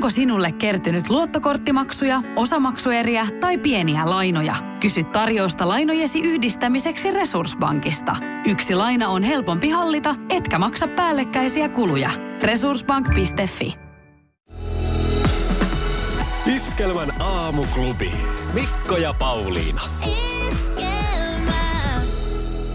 Onko sinulle kertynyt luottokorttimaksuja, osamaksueriä tai pieniä lainoja? Kysy tarjousta lainojesi yhdistämiseksi Resurssbankista. Yksi laina on helpompi hallita, etkä maksa päällekkäisiä kuluja. Resurssbank.fi Iskelmän aamuklubi. Mikko ja Pauliina.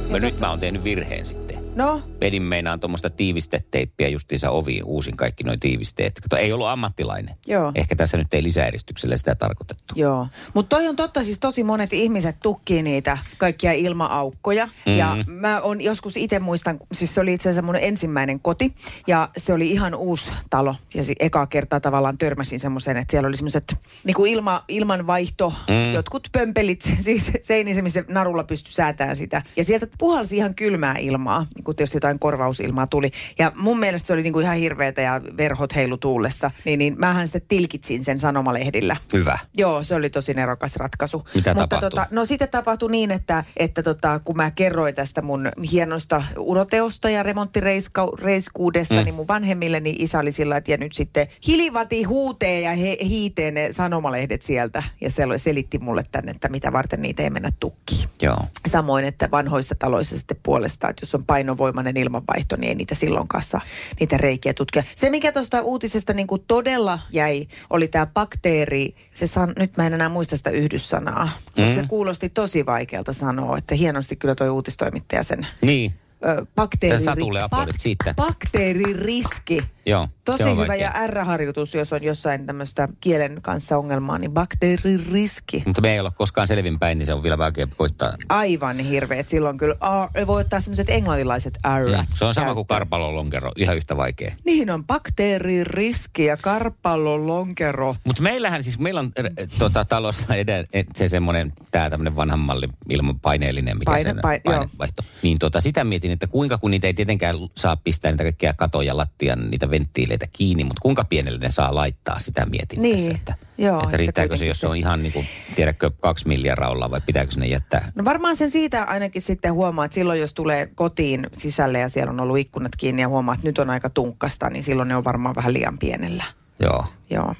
No nyt mä oon tehnyt virheen sitten. No, Vedin meinaan tuommoista tiivisteteippiä justiinsa oviin, uusin kaikki noin tiivisteet. Kato, ei ollut ammattilainen. Joo. Ehkä tässä nyt ei lisäeristyksellä sitä tarkoitettu. joo. Mutta toi on totta, siis tosi monet ihmiset tukkii niitä kaikkia ilmaaukkoja. Mm. Ja mä on joskus itse muistan, siis se oli itse asiassa mun ensimmäinen koti. Ja se oli ihan uusi talo. Ja si- ekaa kertaa tavallaan törmäsin semmoiseen, että siellä oli semmoiset niinku ilma, ilmanvaihto, mm. jotkut pömpelit, siis seinissä, missä narulla pystyi säätämään sitä. Ja sieltä puhalsi ihan kylmää ilmaa, niin kuin jos jotain korvausilmaa tuli. Ja mun mielestä se oli niinku ihan hirveetä ja verhot heilu tuulessa. Niin, niin mähän sitten tilkitsin sen sanomalehdillä. Hyvä. Joo, se oli tosi nerokas ratkaisu. Mitä Mutta tapahtui? Tota, no sitten tapahtui niin, että, että tota, kun mä kerroin tästä mun hienosta uroteosta ja remonttireiskuudesta, mm. niin mun vanhemmille, niin isä oli sillä, että ja nyt sitten hilivati huuteen ja he, hiiteen ne sanomalehdet sieltä. Ja se selitti mulle tänne, että mitä varten niitä ei mennä tukkiin. Joo. Samoin, että vanhoissa taloissa sitten puolestaan, että jos on painovoimainen ilmanvaihto, niin ei niitä silloinkaan saa niitä reikiä tutkia. Se, mikä tuosta uutisesta niin kuin todella jäi, oli tämä bakteeri. Se san, nyt mä en enää muista sitä yhdyssanaa, mm. mutta se kuulosti tosi vaikealta sanoa, että hienosti kyllä toi uutistoimittaja sen Niin. Ö, bakteeri... Satulle aplodit siitä. Bakteeririski. Joo, Tosi hyvä vaikea. ja R-harjoitus, jos on jossain tämmöistä kielen kanssa ongelmaa, niin bakteeririski. Mutta me ei olla koskaan selvinpäin, niin se on vielä vaikeampi koittaa. aivan hirveet. Silloin kyllä R, voi ottaa sellaiset englantilaiset R. Mm. Se on sama kuin karpalolonkero, ihan yhtä vaikea. Niin on bakteeririski ja karpallolonkero. Mutta meillähän siis, meillä on äh, tota, talossa eden, et, se semmoinen, tämä tämmöinen vanhan malli ilman paineellinen, mikä Paine- sen pai- joo. painevaihto. Niin tota, sitä mietin, että kuinka, kun niitä ei tietenkään saa pistää niitä kaikkia katoja, lattian, niitä venttiileitä kiinni, mutta kuinka pienelle ne saa laittaa, sitä mietin Niin, tässä. Että, joo, että se riittääkö se, kuitenkin jos se se- on ihan niin kuin, tiedätkö, kaksi miljardia ollaan vai pitääkö ne jättää? No varmaan sen siitä ainakin sitten huomaa, että silloin jos tulee kotiin sisälle ja siellä on ollut ikkunat kiinni ja huomaa, että nyt on aika tunkkasta, niin silloin ne on varmaan vähän liian pienellä. Joo. Joo.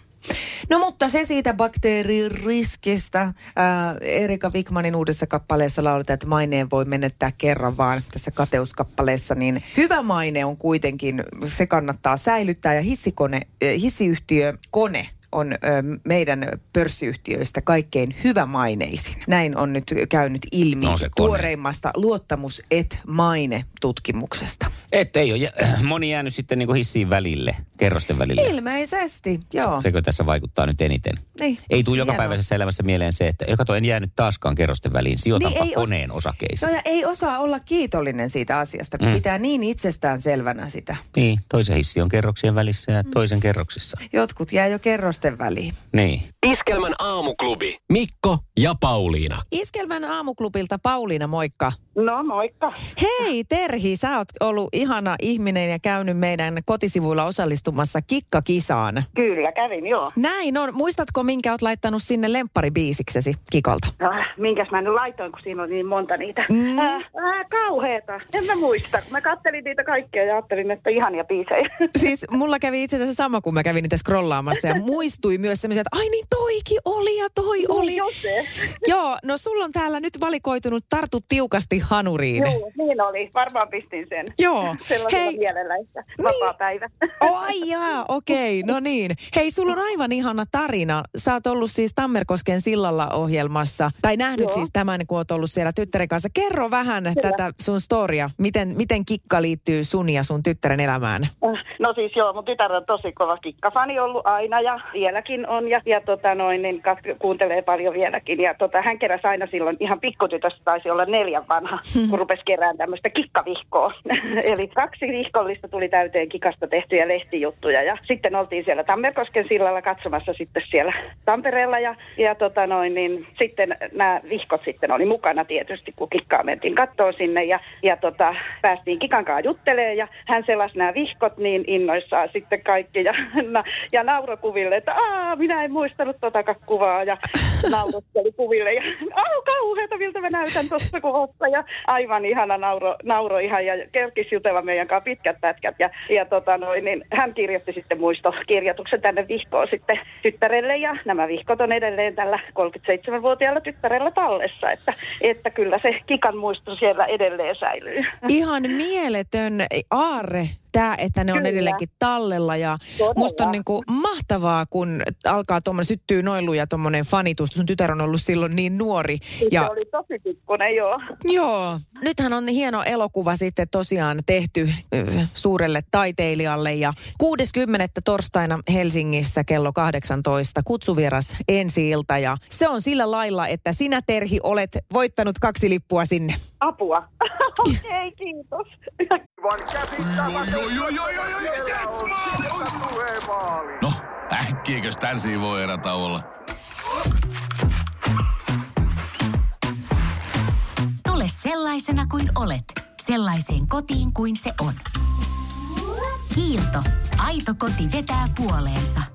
No mutta se siitä bakteeririskistä. Ää, Erika Wigmanin uudessa kappaleessa lauletaan, että maineen voi menettää kerran vaan tässä kateuskappaleessa. Niin hyvä maine on kuitenkin, se kannattaa säilyttää ja hissikone, äh, hissiyhtiö Kone on ö, meidän pörssiyhtiöistä kaikkein hyvämaineisin. Näin on nyt käynyt ilmi No tuoreimmasta luottamus et maine tutkimuksesta. Et ei ole moni jäänyt sitten niin kuin hissiin välille, kerrosten välille. Ilmeisesti, joo. Sekö tässä vaikuttaa nyt eniten? Niin. Ei tule joka päiväisessä elämässä mieleen se, että joka en jäänyt taaskaan kerrosten väliin, sijoitanpa Niin ei os- koneen osakeisiin. No ja ei osaa olla kiitollinen siitä asiasta, kun mm. pitää niin itsestään selvänä sitä. Niin, toisen hissi on kerroksien välissä ja toisen kerroksissa. Jotkut jää jo kerrosten väliin. Niin. Iskelmän aamuklubi. Mikko ja Pauliina. Iskelmän aamuklubilta Pauliina, moikka. No moikka. Hei Terhi, sä oot ollut ihana ihminen ja käynyt meidän kotisivuilla osallistumassa kikkakisaan. Kyllä, kävin joo. Näin on. Muistatko, minkä oot laittanut sinne lempparibiisiksesi kikolta? Ah, minkäs mä nyt laitoin, kun siinä on niin monta niitä. Mm. Äh, äh, kauheeta. En mä muista. Mä kattelin niitä kaikkia ja ajattelin, että ihania biisejä. Siis mulla kävi itse asiassa sama, kun mä kävin niitä scrollaamassa ja muistui myös semmoisia, että ai niin toikin oli ja toi oli. Joo, no sulla on täällä nyt valikoitunut Tartu tiukasti hanuriin. Joo, niin oli. Varmaan pistin sen. Joo. Sellaisella Hei. mielellä, että vapaa Niin. päivä. Oi jaa, okei, no niin. Hei, sulla on aivan ihana tarina. Sä oot ollut siis Tammerkosken sillalla ohjelmassa, tai nähnyt Joo. siis tämän, kun oot ollut siellä tyttären kanssa. Kerro vähän tätä sun storia. Miten, miten kikka liittyy sun ja sun tyttären elämään? No siis joo, mun tytär on tosi kova kikkafani ollut aina ja vieläkin on ja, ja tota noin, niin kat- kuuntelee paljon vieläkin. Ja tota, hän keräsi aina silloin ihan pikkutytöstä taisi olla neljän vanha, kun rupesi kerään tämmöistä kikkavihkoa. Eli kaksi vihkollista tuli täyteen kikasta tehtyjä lehtijuttuja. Ja sitten oltiin siellä Tammerkosken sillalla katsomassa sitten siellä Tampereella. Ja, ja tota noin, niin sitten nämä vihkot sitten oli mukana tietysti, kun kikkaa mentiin kattoon sinne. Ja, ja tota, päästiin kikan kanssa juttelemaan. Ja hän selasi nämä vihkot niin innoissaan sitten kaikki. Ja, ja naurokuville, että aa, minä en muistanut tota kuvaa ja, nauruskeli kuville ja au kauheeta, miltä mä näytän tuossa kuvassa. Ja aivan ihana nauro, nauro ihan ja kerkis jutella meidän kanssa pitkät pätkät. Ja, ja tota noin, niin hän kirjoitti sitten muistokirjoituksen tänne vihkoon sitten tyttärelle ja nämä vihkot on edelleen tällä 37-vuotiaalla tyttärellä tallessa, että, että kyllä se kikan muisto siellä edelleen säilyy. Ihan mieletön aarre tämä, että ne on Kyllä. edelleenkin tallella ja Todella. musta on niinku mahtavaa, kun alkaa tuommoinen syttyy noilu ja tuommoinen fanitus. Sun tytär on ollut silloin niin nuori. Ja... Ja Se oli tosi pikkunen, joo. Joo, nythän on hieno elokuva sitten tosiaan tehty ö, suurelle taiteilijalle ja 60. torstaina Helsingissä kello 18 kutsuvieras ensi ilta ja se on sillä lailla, että sinä Terhi olet voittanut kaksi lippua sinne. Apua. Okei, okay, kiitos. No, äkkiäkös tän voi erä olla? Tule sellaisena kuin olet, sellaiseen kotiin kuin se on. Kiilto. Aito koti vetää puoleensa.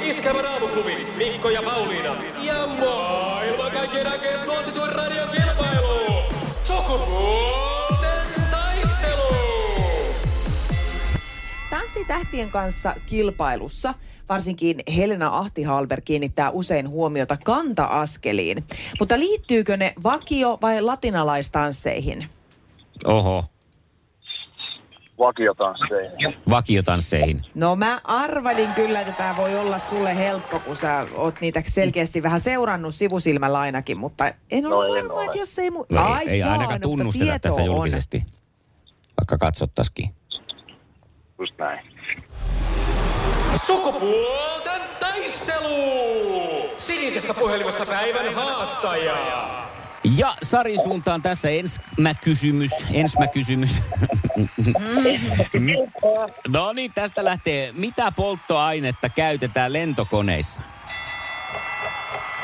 Iskävä raamuklubi, Mikko ja Pauliina. Ja maailman kaikkien aikeen suosituen radiokilpailu. Sukupuolten taistelu. Tanssitähtien kanssa kilpailussa varsinkin Helena Ahtihalber kiinnittää usein huomiota kanta-askeliin. Mutta liittyykö ne vakio- vai latinalaistansseihin? Oho, vakiotansseihin. vakiotansseihin. No mä arvalin kyllä, että tämä voi olla sulle helppo, kun sä oot niitä selkeästi vähän seurannut sivusilmällä ainakin, mutta en No ole en varma, että jos ei... Mu- No Ai ei, ei jaa, ainakaan no, mutta tunnusteta tässä on. julkisesti, vaikka katsottaisikin. Just näin. Sukupuolten taistelu. Sinisessä puhelimessa päivän haastaja. Ja Sarin suuntaan tässä ensimä kysymys. Ensimä kysymys. no niin, tästä lähtee. Mitä polttoainetta käytetään lentokoneissa?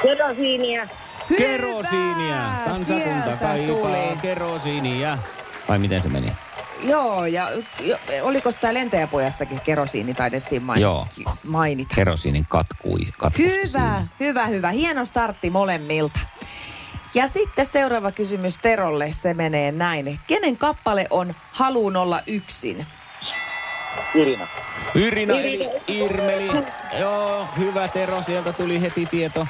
Kerosiinia. Hyvä! Kerosiinia. Kansakunta kaipaa tuli. kerosiinia. Vai miten se meni? Joo, ja jo, oliko sitä lentäjäpojassakin kerosiini taidettiin mainita? Joo. mainita. Kerosiinin katkui. Hyvä, siinä. hyvä, hyvä. Hieno startti molemmilta. Ja sitten seuraava kysymys Terolle, se menee näin. Kenen kappale on Haluun olla yksin? Irina. Yrina eli Irmeli. Joo, hyvä Tero, sieltä tuli heti tieto.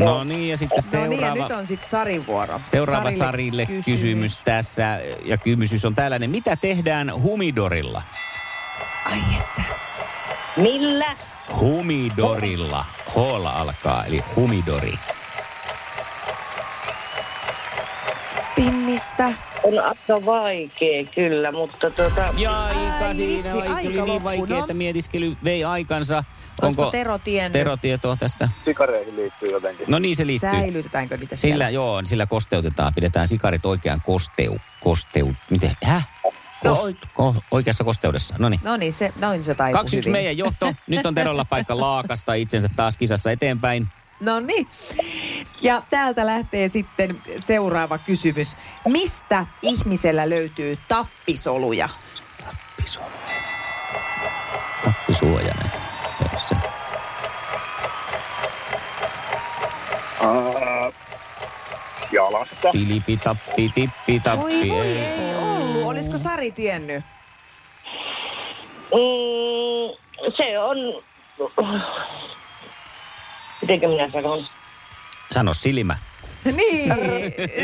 No niin, ja sitten No niin, ja seuraava. nyt on sitten Sarin vuoro. Seuraava Sarille kysymys. kysymys tässä, ja kysymys on tällainen. Mitä tehdään humidorilla? Ai että. Millä? Humidorilla. Hoolla alkaa, eli humidori. Pinnistä. On aika vaikea kyllä, mutta tota... Ja aika Ai siinä, vitsi, aika oli niin vaikea, No. että mietiskely vei aikansa. Olisiko Tero tiennyt? Tero tietoa tästä? Sikareihin liittyy jotenkin. No niin se liittyy. Säilytetäänkö niitä Sillä, siellä? joo, sillä kosteutetaan. Pidetään sikarit oikean kosteu, kosteu, miten, häh? No, Kost, ko, oikeassa kosteudessa. No niin. No niin, se, noin se taipuu Kaksi yksi meidän johto. Nyt on Terolla paikka laakasta itsensä taas kisassa eteenpäin. No niin. Ja täältä lähtee sitten seuraava kysymys. Mistä ihmisellä löytyy tappisoluja? Tappisolu. Tappisuojainen. Se. Ää, jalasta. Tilipi, tappi, tippi, tappi. Voi voi, ei. ei ollut. Olisiko Sari tiennyt? Mm, se on... Mitenkä minä sanon? Sano silmä. niin,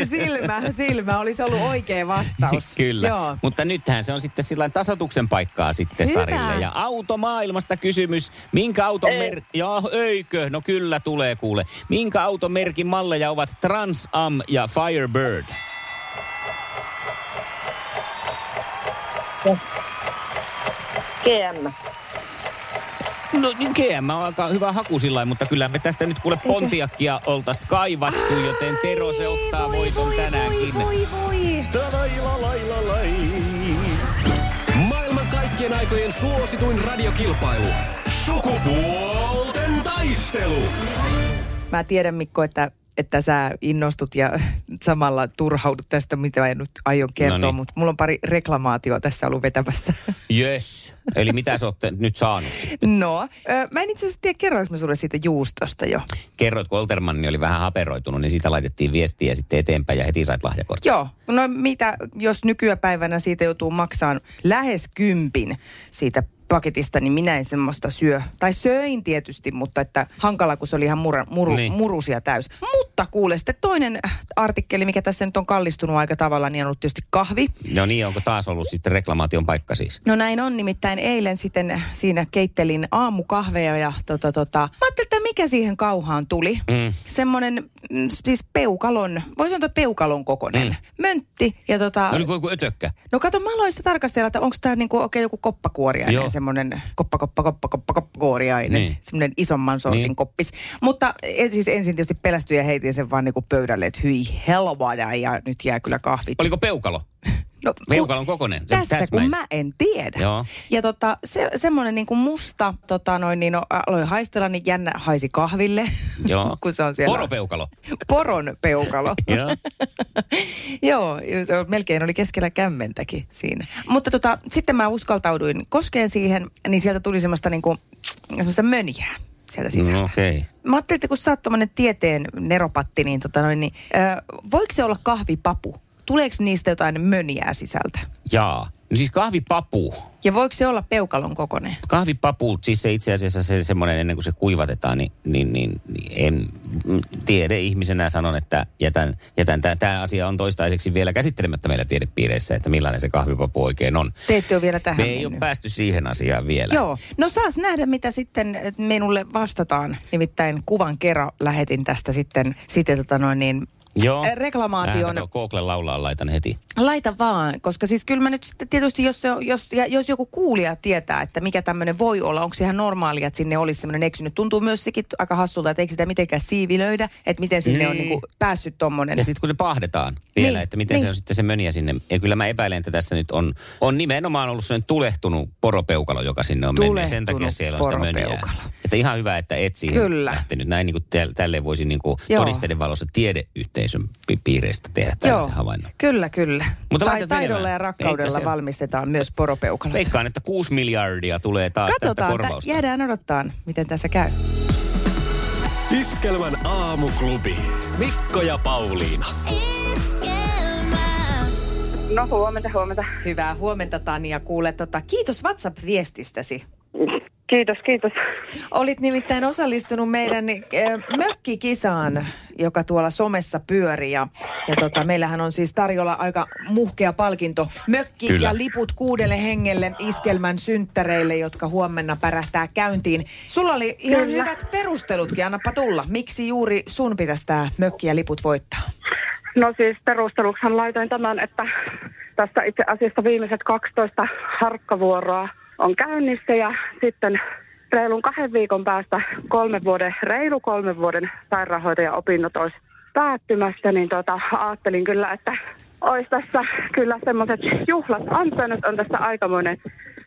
silmä, silmä olisi ollut oikea vastaus. Kyllä, Joo. mutta nythän se on sitten sillä tasotuksen paikkaa sitten Hyvä. Sarille. Ja automaailmasta kysymys, minkä auton mer... Ja eikö? No kyllä tulee kuule. Minkä auton merkin malleja ovat Trans Am ja Firebird? GM. No niin GM on aika hyvä haku sillä mutta kyllä me tästä nyt kuule Pontiakia oltaisiin kaivattu, joten Tero se ottaa voiton tänäänkin. Voi voi. Maailman kaikkien aikojen suosituin radiokilpailu. Sukupuolten taistelu. Mä tiedän Mikko, että että sä innostut ja samalla turhaudut tästä, mitä mä nyt aion kertoa, Noniin. mutta mulla on pari reklamaatioa tässä ollut vetämässä. Yes. Eli mitä sä olette nyt saanut sitten? No, mä en itse asiassa tiedä, kerroinko mä sulle siitä juustosta jo. Kerroit, kun Oltermanni oli vähän haperoitunut, niin siitä laitettiin viestiä sitten eteenpäin ja heti sait lahjakortin. Joo, no mitä, jos nykypäivänä siitä joutuu maksamaan lähes kympin siitä paketista, niin minä en semmoista syö. Tai söin tietysti, mutta että hankala, kun se oli ihan mura, muru, Niin. murusia täys. Mutta kuule, sitten toinen artikkeli, mikä tässä nyt on kallistunut aika tavalla, niin on ollut tietysti kahvi. No niin, onko taas ollut sitten reklamaation paikka siis? No näin on, nimittäin eilen sitten siinä keittelin aamukahveja ja tota, tota, mä ajattelin, että mikä siihen kauhaan tuli. Mm. Semmoinen mm, siis peukalon, voisi sanoa peukalon kokonen. Mm. Möntti ja tota... No niin kuin ötökkä. No kato, mä aloin sitä tarkastella, että onko tämä niinku oikein joku koppakuoriainen, Joo. Semmoinen koppa, koppa, koppa, koppa, koppakuoriainen, Niin. niin. semmoinen isomman sortin Niin. niin. koppis. Mutta siis ensin tietysti pelästyin ja heitin sen vaan niinku pöydälle, että hyi helvada ja nyt jää kyllä kahvit. Oliko peukalo? No, Peukalon kokonen, se Tässä kun täsmäis. mä en tiedä. Joo. Ja tota, se, semmoinen niin kuin musta, tota noin, niin no, aloin haistella, niin jännä haisi kahville. Joo. kun se on siellä. Poropeukalo. Poron peukalo. Joo. Joo, se on- melkein oli keskellä kämmentäkin siinä. Mutta tota, sitten mä uskaltauduin koskeen siihen, niin sieltä tuli semmoista niinku, semmoista mönjää sieltä sisältä. No. Okay. Mä ajattelin, että kun sä oot tieteen neropatti, niin, tota noin, niin ö, voiko se olla kahvipapu? Tuleeko niistä jotain mönjää sisältä? Jaa. No siis kahvipapu. Ja voiko se olla peukalon kokonen? Kahvipapu, siis se itse asiassa se semmoinen ennen kuin se kuivatetaan, niin, niin, niin, niin en tiede ihmisenä sanon, että jätän, jätän tämä asia on toistaiseksi vielä käsittelemättä meillä tiedepiireissä, että millainen se kahvipapu oikein on. Te ette ole vielä tähän Me ei ole mennyt. päästy siihen asiaan vielä. Joo, no saas nähdä mitä sitten minulle vastataan. Nimittäin kuvan kerran lähetin tästä sitten, sitten tota noin niin, Joo. reklamaation. Kato, Google laulaa, laitan heti. Laita vaan, koska siis kyllä mä nyt sitten tietysti, jos, se jos, ja jos joku kuulija tietää, että mikä tämmöinen voi olla, onko se ihan normaalia, että sinne olisi semmoinen eksynyt. Tuntuu myös sekin aika hassulta, että eikö sitä mitenkään siivilöidä, että miten sinne on Niin. niinku päässyt tommonen. Ja sitten kun se pahdetaan vielä, Niin, että miten se niin. on sitten se möniä sinne. Ja kyllä mä epäilen, että tässä nyt on, on nimenomaan ollut sellainen tulehtunut poropeukalo, joka sinne on mennyt. Ja sen takia Tulehtunut siellä on sitä poropeukalo. Että ihan hyvä, että et siihen Kyllä. lähtenyt. Näin niin kuin täl, tälleen voisi niin kuin todisteiden valossa tiedeyhteisön pi- piireistä tehdä tällaisen havainnon. kyllä, kyllä. Mutta tai taidolla menemään. ja rakkaudella Eikä se- valmistetaan myös poropeukalot. Veikkaan, että 6 miljardia tulee taas tästä Katsotaan, tä- korvausta. jäädään odottaa, miten tässä käy. Iskelmän aamuklubi. Mikko ja Pauliina. No huomenta, huomenta. Hyvää huomenta Tania, kuule tota, kiitos WhatsApp-viestistäsi. Kiitos, kiitos. Olit nimittäin osallistunut meidän äh, mökkikisaan, joka tuolla somessa pyöri. Ja, ja tota, meillähän on siis tarjolla aika muhkea palkinto. Mökki Kyllä. ja liput kuudelle hengelle iskelmän synttäreille, jotka huomenna pärähtää käyntiin. Sulla oli ihan Kyllä. hyvät perustelutkin, annappa tulla. Miksi juuri sun pitäisi tämä mökki ja liput voittaa? No siis perusteluksen laitoin tämän, että tässä itse asiassa viimeiset 12 harkkavuoroa on käynnissä ja sitten reilun kahden viikon päästä kolme vuoden, reilu kolmen vuoden sairaanhoitaja-opinnot olisi päättymässä, niin tota, ajattelin kyllä, että olisi tässä kyllä semmoiset juhlat ansainnut, on tässä aikamoinen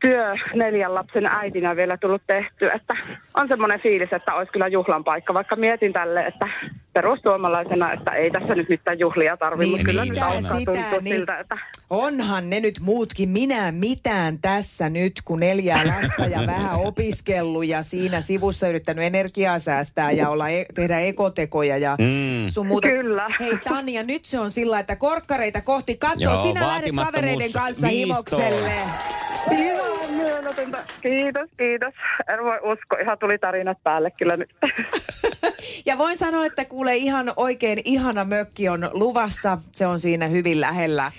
työ neljän lapsen äitinä vielä tullut tehty, että on semmoinen fiilis, että olisi kyllä juhlan paikka, vaikka mietin tälle, että perustuomalaisena, että ei tässä nyt mitään juhlia tarvitse, Niin, mutta kyllä mitä nyt alkaa sitä, tuntua niin. siltä, että Onhan ne nyt muutkin minä mitään tässä nyt, kun neljää lasta ja vähän opiskellut ja siinä sivussa yrittänyt energiaa säästää ja olla e- tehdä ekotekoja ja Mm. sun muuta. Kyllä. Hei Tanja, nyt se on sillä, että korkkareita kohti katto. Joo, Sinä lähdet kavereiden kanssa viistoon. himokselle. Kiitos, kiitos. En voi usko, ihan tuli tarinat päälle kyllä nyt. Ja voin sanoa, että kuule ihan oikein ihana mökki on luvassa. Se on siinä hyvin lähellä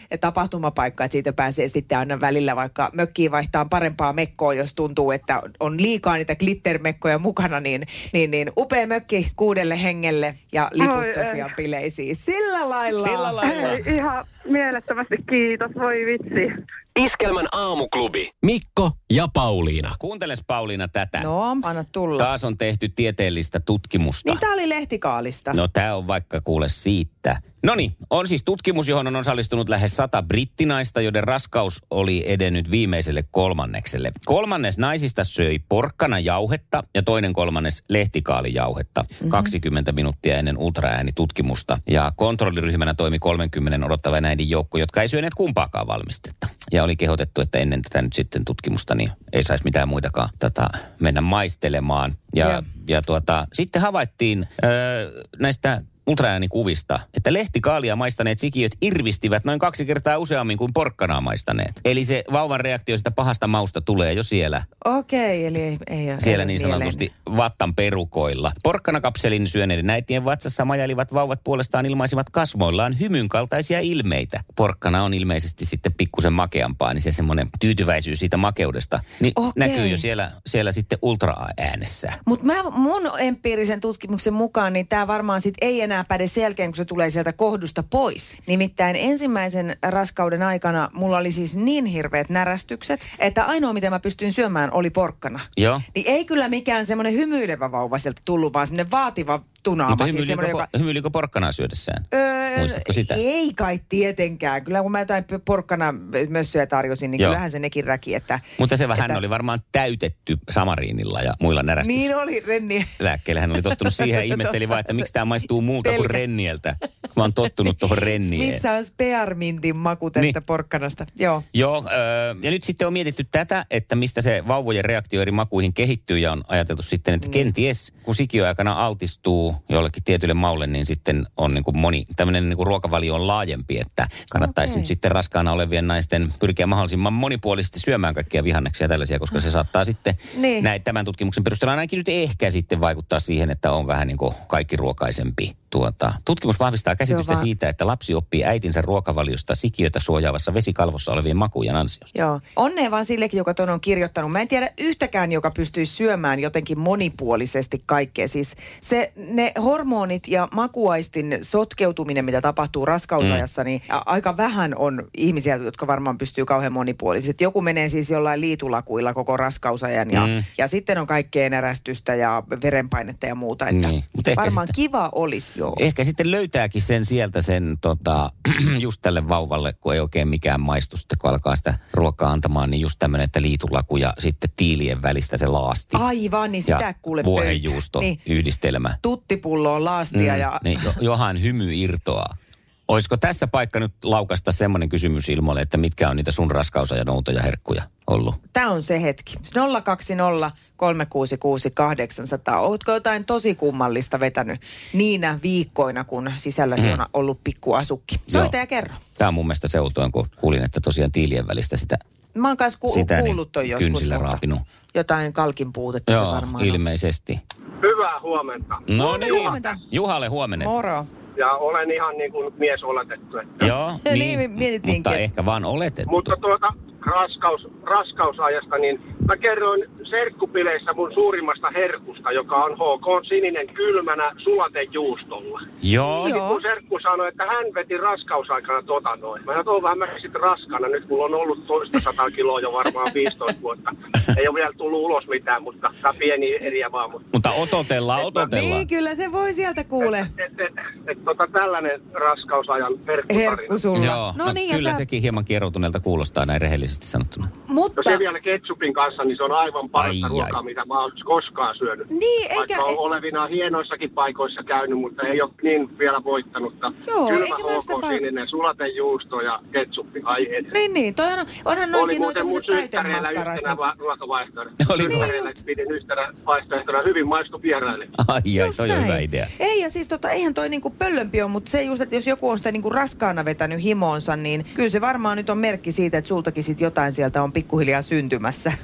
tapahtumapaikka, että siitä pääsee sitten aina välillä vaikka mökkiin vaihtaa parempaa mekkoa, jos tuntuu, että on liikaa niitä glittermekkoja mukana, niin, niin, niin upea mökki kuudelle hengelle ja liput tosiaan ei. bileisiin. Sillä lailla. Sillä lailla. Hei, ihan mielettömästi kiitos, voi vitsi. Iskelmän aamuklubi. Mikko Mikko ja Pauliina. Kuunteles Pauliina tätä. No, anna tulla. Taas on tehty tieteellistä tutkimusta. Niin tää oli lehtikaalista. No tämä on vaikka kuule siitä. No niin, on siis tutkimus, johon on osallistunut lähes sata brittinaista, joiden raskaus oli edennyt viimeiselle kolmannekselle. Kolmannes naisista söi porkkana jauhetta ja toinen kolmannes lehtikaalijauhetta mm-hmm. 20 minuuttia ennen ultraäänitutkimusta. Ja kontrolliryhmänä toimi 30 odottava näiden joukko, jotka ei syöneet kumpaakaan valmistetta. Ja oli kehotettu, että ennen tätä nyt sitten tutkimusta niin ei saisi mitään muitakaan tota, mennä maistelemaan. Ja, Joo. ja tuota, sitten havaittiin öö, näistä ultraäänikuvista, että lehtikaalia maistaneet sikiöt irvistivät noin kaksi kertaa useammin kuin porkkanaa maistaneet. Eli se vauvan reaktio sitä pahasta mausta tulee jo siellä, Okei, eli ei, ei ole- siellä ei niin sanotusti vattan perukoilla. Porkkanakapselin syöneiden äitien vatsassa majailivat vauvat puolestaan ilmaisivat kasvoillaan hymyn kaltaisia ilmeitä. Porkkana on ilmeisesti sitten pikkusen makeampaa, niin se semmoinen tyytyväisyys siitä makeudesta niin Okei. näkyy jo siellä, siellä sitten ultraäänessä. Mutta mun empiirisen tutkimuksen mukaan, niin tämä varmaan sit ei enää päde sen jälkeen, kun se tulee sieltä kohdusta pois. Nimittäin ensimmäisen raskauden aikana mulla oli siis niin hirveät närästykset, että ainoa mitä mä pystyin syömään oli porkkana. Joo. Niin ei kyllä mikään semmoinen hymyilevä vauva sieltä tullut, vaan semmoinen vaativa tunaama. Mutta siis hymyilikö, semmoinen, joka... joka... hymyilikö porkkanaa syödessään? Öö, Muistatko sitä? Ei kai tietenkään. Kyllä kun mä jotain porkkana mössöjä tarjosin, niin Joo. kyllähän se nekin räki. Että, Mutta se vähän että- oli varmaan täytetty samariinilla ja muilla närästys. Niin oli, Renni. lääkkeellä. Hän oli tottunut siihen ja ihmetteli vaan, että miksi tämä maistuu muulta kuin Pelkä. rennieltä. Mä oon tottunut tuohon rennieen. Missä on spearmintin maku tästä Niin. niin. porkkanasta? Joo. Joo, öö, ja nyt sitten on mietitty tätä, että mistä se vauvojen reaktio eri makuihin kehittyy ja on ajateltu sitten, että kenties kun sikiöaikana altistuu jollekin tietylle maulle, niin sitten on niin kuin moni, tämmöinen niin kuin ruokavalio on laajempi, että kannattaisi Okei. nyt sitten raskaana olevien naisten pyrkiä mahdollisimman monipuolisesti syömään kaikkia vihanneksia ja tällaisia, koska se saattaa sitten Niin. näin, tämän tutkimuksen perusteella ainakin nyt ehkä sitten vaikuttaa siihen, että on vähän niin kuin kaikki ruokaisempi. Tuota, tutkimus vahvistaa käsitystä vaan- siitä, että lapsi oppii äitinsä ruokavaliosta sikiötä suojaavassa vesikalvossa olevien makujen ansiosta. Joo. Onnea vaan sillekin, joka ton on kirjoittanut. Mä en tiedä yhtäkään, joka pystyisi syömään jotenkin monipuolisesti kaikkea. Siis se, ne hormonit ja makuaistin sotkeutuminen, mitä tapahtuu raskausajassa, mm. niin aika vähän on ihmisiä, jotka varmaan pystyy kauhean monipuolisesti. Joku menee siis jollain liitulakuilla koko raskausajan ja, Mm. ja sitten on kaikkea närästystä ja verenpainetta ja muuta. Että Niin, mut varmaan sitten- kiva olisi, joo. Ehkä sitten löytääkin sen sieltä sen tota, just tälle vauvalle, kun ei oikein mikään maistu sitten, kun alkaa sitä ruokaa antamaan, niin just tämmöinen, että liitulaku ja sitten tiilien välistä se laasti. Aivan, niin ja sitä kuule vuohenjuusto Niin. yhdistelmä. Tuttipulloon laastia Mm, ja... niin, jo, johan hymy irtoaa. Olisiko tässä paikka nyt laukasta semmoinen kysymys ilmoille, että mitkä on niitä sun raskausajan outoja herkkuja ollut? Tämä on se hetki. 020 366 800. Ootko jotain tosi kummallista vetänyt niinä viikkoina, kun sisälläsi on ollut pikku asukki? Soita Joo. ja kerro. Tämä on mun mielestä seutoin, kun kuulin, että tosiaan tiilien välistä sitä, Mä oon kanssa ku- sitä kuullut ton niin joskus. kynsillä raapinut. Jotain kalkin puutetta se Joo, varmaan on. ilmeisesti. Hyvää huomenta. No niin, huomenta. Juhalle huomenna. Moro. Ja olen ihan niin kuin mies oletettu. Että. Joo, Niin, mietittiinkin. mutta ehkä vaan oletettu. Mutta tuota raskaus, raskausajasta, niin mä kerroin serkkupileissä mun suurimmasta herkusta, joka on HK sininen kylmänä sulatejuustolla. Joo, Joo. Mun serkku sanoi, että hän veti raskausaikana tota noin. Mä sanoin, vähän mä sitten raskana. Nyt mulla on ollut toista sataa kiloa jo varmaan 15 vuotta. Ei ole vielä tullut ulos mitään, mutta tämä pieni eriä vaan. Mutta mutta ototellaan, ototellaan. Niin, kyllä se voi sieltä kuule. et, et, et, tota, tällainen raskausajan herkkutarina. Herkku sulla. Joo, no, niin, ja kyllä sä- sekin hieman kieroutuneelta kuulostaa näin rehellisesti sanottuna. Mutta... No se vielä ketsupin kanssa, niin se on aivan parasta Ai, ruokaa, ai. mitä mä oon koskaan syönyt. Niin, eikä- Vaikka on olevina hienoissakin paikoissa käynyt, mutta ei ole niin vielä voittanutta. Joo, Kylmä eikä mä sitä sininen, sulatejuusto ja ketsuppi. Ai et. Niin, niin. Toi on, onhan Oli noikin noita muuten mun tämmöiset syttäreillä täytemakkarat. yhtenä va- ruokavaihtoehto. Oli Syttäreillä pidin yhtenä vaihtoehtona hyvin maistu vieraille. Ai, ai, toi on hyvä idea. Ei, ja siis tota, eihän toi niinku pöllömpi ole, mutta se just, että jos joku on sitä niinku raskaana vetänyt himoonsa, niin kyllä se varmaan nyt on merkki siitä, että sultakin sit jotain sieltä on pikkuhiljaa syntymässä.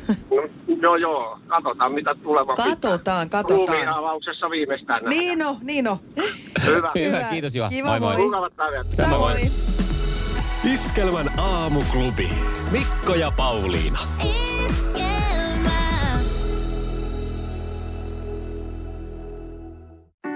No, joo, joo. Katsotaan, mitä tuleva Katsotaan, katsotaan. Ruumiin avauksessa viimeistään nähdään. niin no, niin no. Hyvä. Hyvä, kiitos Juha. Kiva, moi moi. moi. Mukavat päivät. Samoin. Iskelmän aamuklubi. Mikko ja Pauliina.